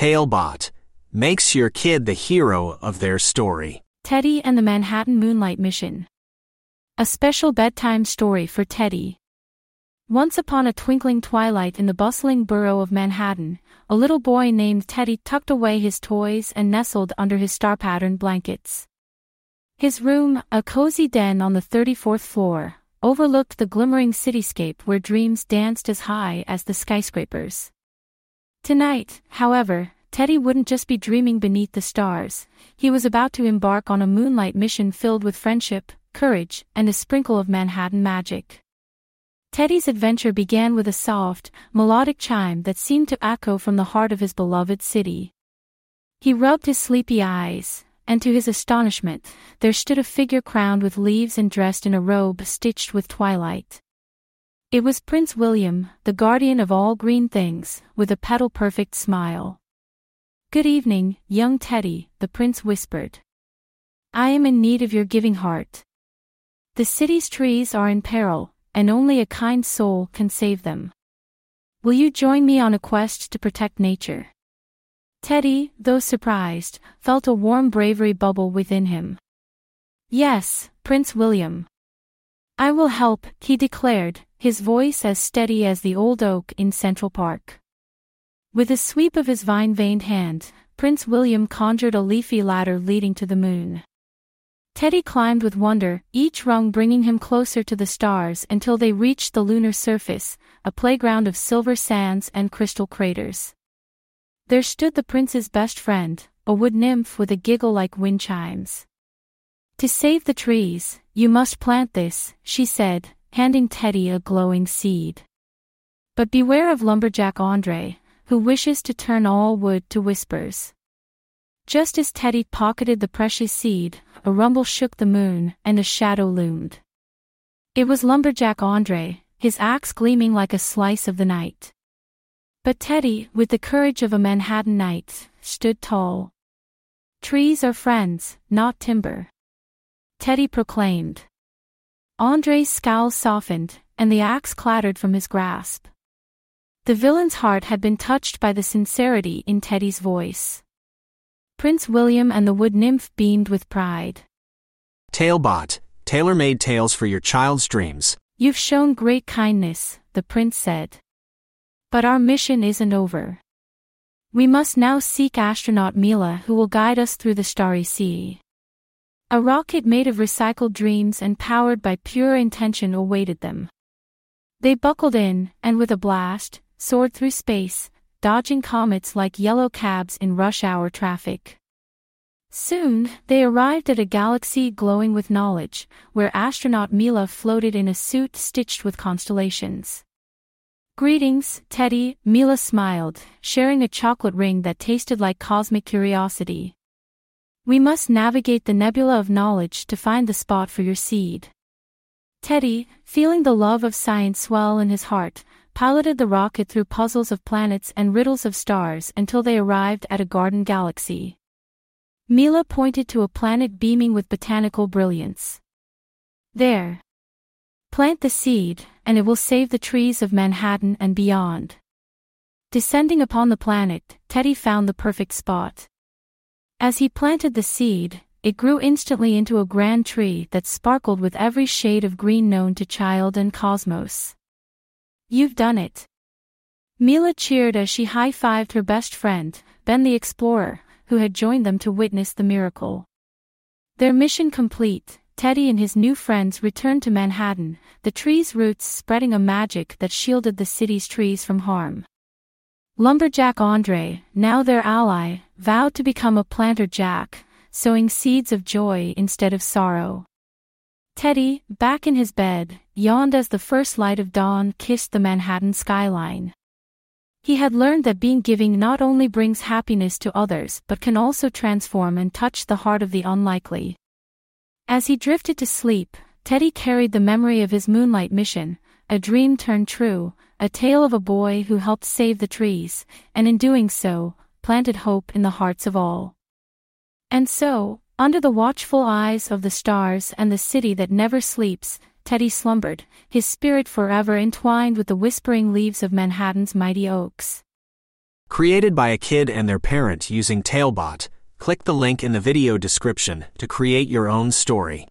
Talebot makes your kid the hero of their story. Teddy and the Manhattan Moonlight Mission. A special bedtime story for Teddy. Once upon a twinkling twilight in the bustling borough of Manhattan, a little boy named Teddy tucked away his toys and nestled under his star-patterned blankets. His room, a cozy den on the 34th floor, overlooked the glimmering cityscape where dreams danced as high as the skyscrapers. Tonight, however, Teddy wouldn't just be dreaming beneath the stars, he was about to embark on a moonlight mission filled with friendship, courage, and a sprinkle of Manhattan magic. Teddy's adventure began with a soft, melodic chime that seemed to echo from the heart of his beloved city. He rubbed his sleepy eyes, and to his astonishment, there stood a figure crowned with leaves and dressed in a robe stitched with twilight. It was Prince William, the guardian of all green things, with a petal-perfect smile. Good evening, young Teddy, the prince whispered. I am in need of your giving heart. The city's trees are in peril, and only a kind soul can save them. Will you join me on a quest to protect nature? Teddy, though surprised, felt a warm bravery bubble within him. Yes, Prince William. I will help, he declared, his voice as steady as the old oak in Central Park. With a sweep of his vine-veined hand, Prince William conjured a leafy ladder leading to the moon. Teddy climbed with wonder, each rung bringing him closer to the stars until they reached the lunar surface, a playground of silver sands and crystal craters. There stood the prince's best friend, a wood nymph with a giggle like wind chimes. To save the trees, you must plant this, she said, handing Teddy a glowing seed. But beware of lumberjack Andre, who wishes to turn all wood to whispers. Just as Teddy pocketed the precious seed, a rumble shook the moon, and a shadow loomed. It was lumberjack Andre, his axe gleaming like a slice of the night. But Teddy, with the courage of a Manhattan knight, stood tall. Trees are friends, not timber. Teddy proclaimed. Andre's scowl softened, and the axe clattered from his grasp. The villain's heart had been touched by the sincerity in Teddy's voice. Prince William and the wood nymph beamed with pride. Talebot, tailor-made tales for your child's dreams. You've shown great kindness, the prince said. But our mission isn't over. We must now seek astronaut Mila who will guide us through the starry sea. A rocket made of recycled dreams and powered by pure intention awaited them. They buckled in, and with a blast, soared through space, dodging comets like yellow cabs in rush hour traffic. Soon, they arrived at a galaxy glowing with knowledge, where astronaut Mila floated in a suit stitched with constellations. Greetings, Teddy, Mila smiled, sharing a chocolate ring that tasted like cosmic curiosity. We must navigate the nebula of knowledge to find the spot for your seed. Teddy, feeling the love of science swell in his heart, piloted the rocket through puzzles of planets and riddles of stars until they arrived at a garden galaxy. Mila pointed to a planet beaming with botanical brilliance. There. Plant the seed, and it will save the trees of Manhattan and beyond. Descending upon the planet, Teddy found the perfect spot. As he planted the seed, it grew instantly into a grand tree that sparkled with every shade of green known to child and cosmos. You've done it. Mila cheered as she high-fived her best friend, Ben the Explorer, who had joined them to witness the miracle. Their mission complete, Teddy and his new friends returned to Manhattan, the tree's roots spreading a magic that shielded the city's trees from harm. Lumberjack Andre, now their ally, vowed to become a planter jack, sowing seeds of joy instead of sorrow. Teddy, back in his bed, yawned as the first light of dawn kissed the Manhattan skyline. He had learned that being giving not only brings happiness to others but can also transform and touch the heart of the unlikely. As he drifted to sleep, Teddy carried the memory of his moonlight mission, a dream turned true, a tale of a boy who helped save the trees, and in doing so, planted hope in the hearts of all. And so, under the watchful eyes of the stars and the city that never sleeps, Teddy slumbered, his spirit forever entwined with the whispering leaves of Manhattan's mighty oaks. Created by a kid and their parent using Talebot, click the link in the video description to create your own story.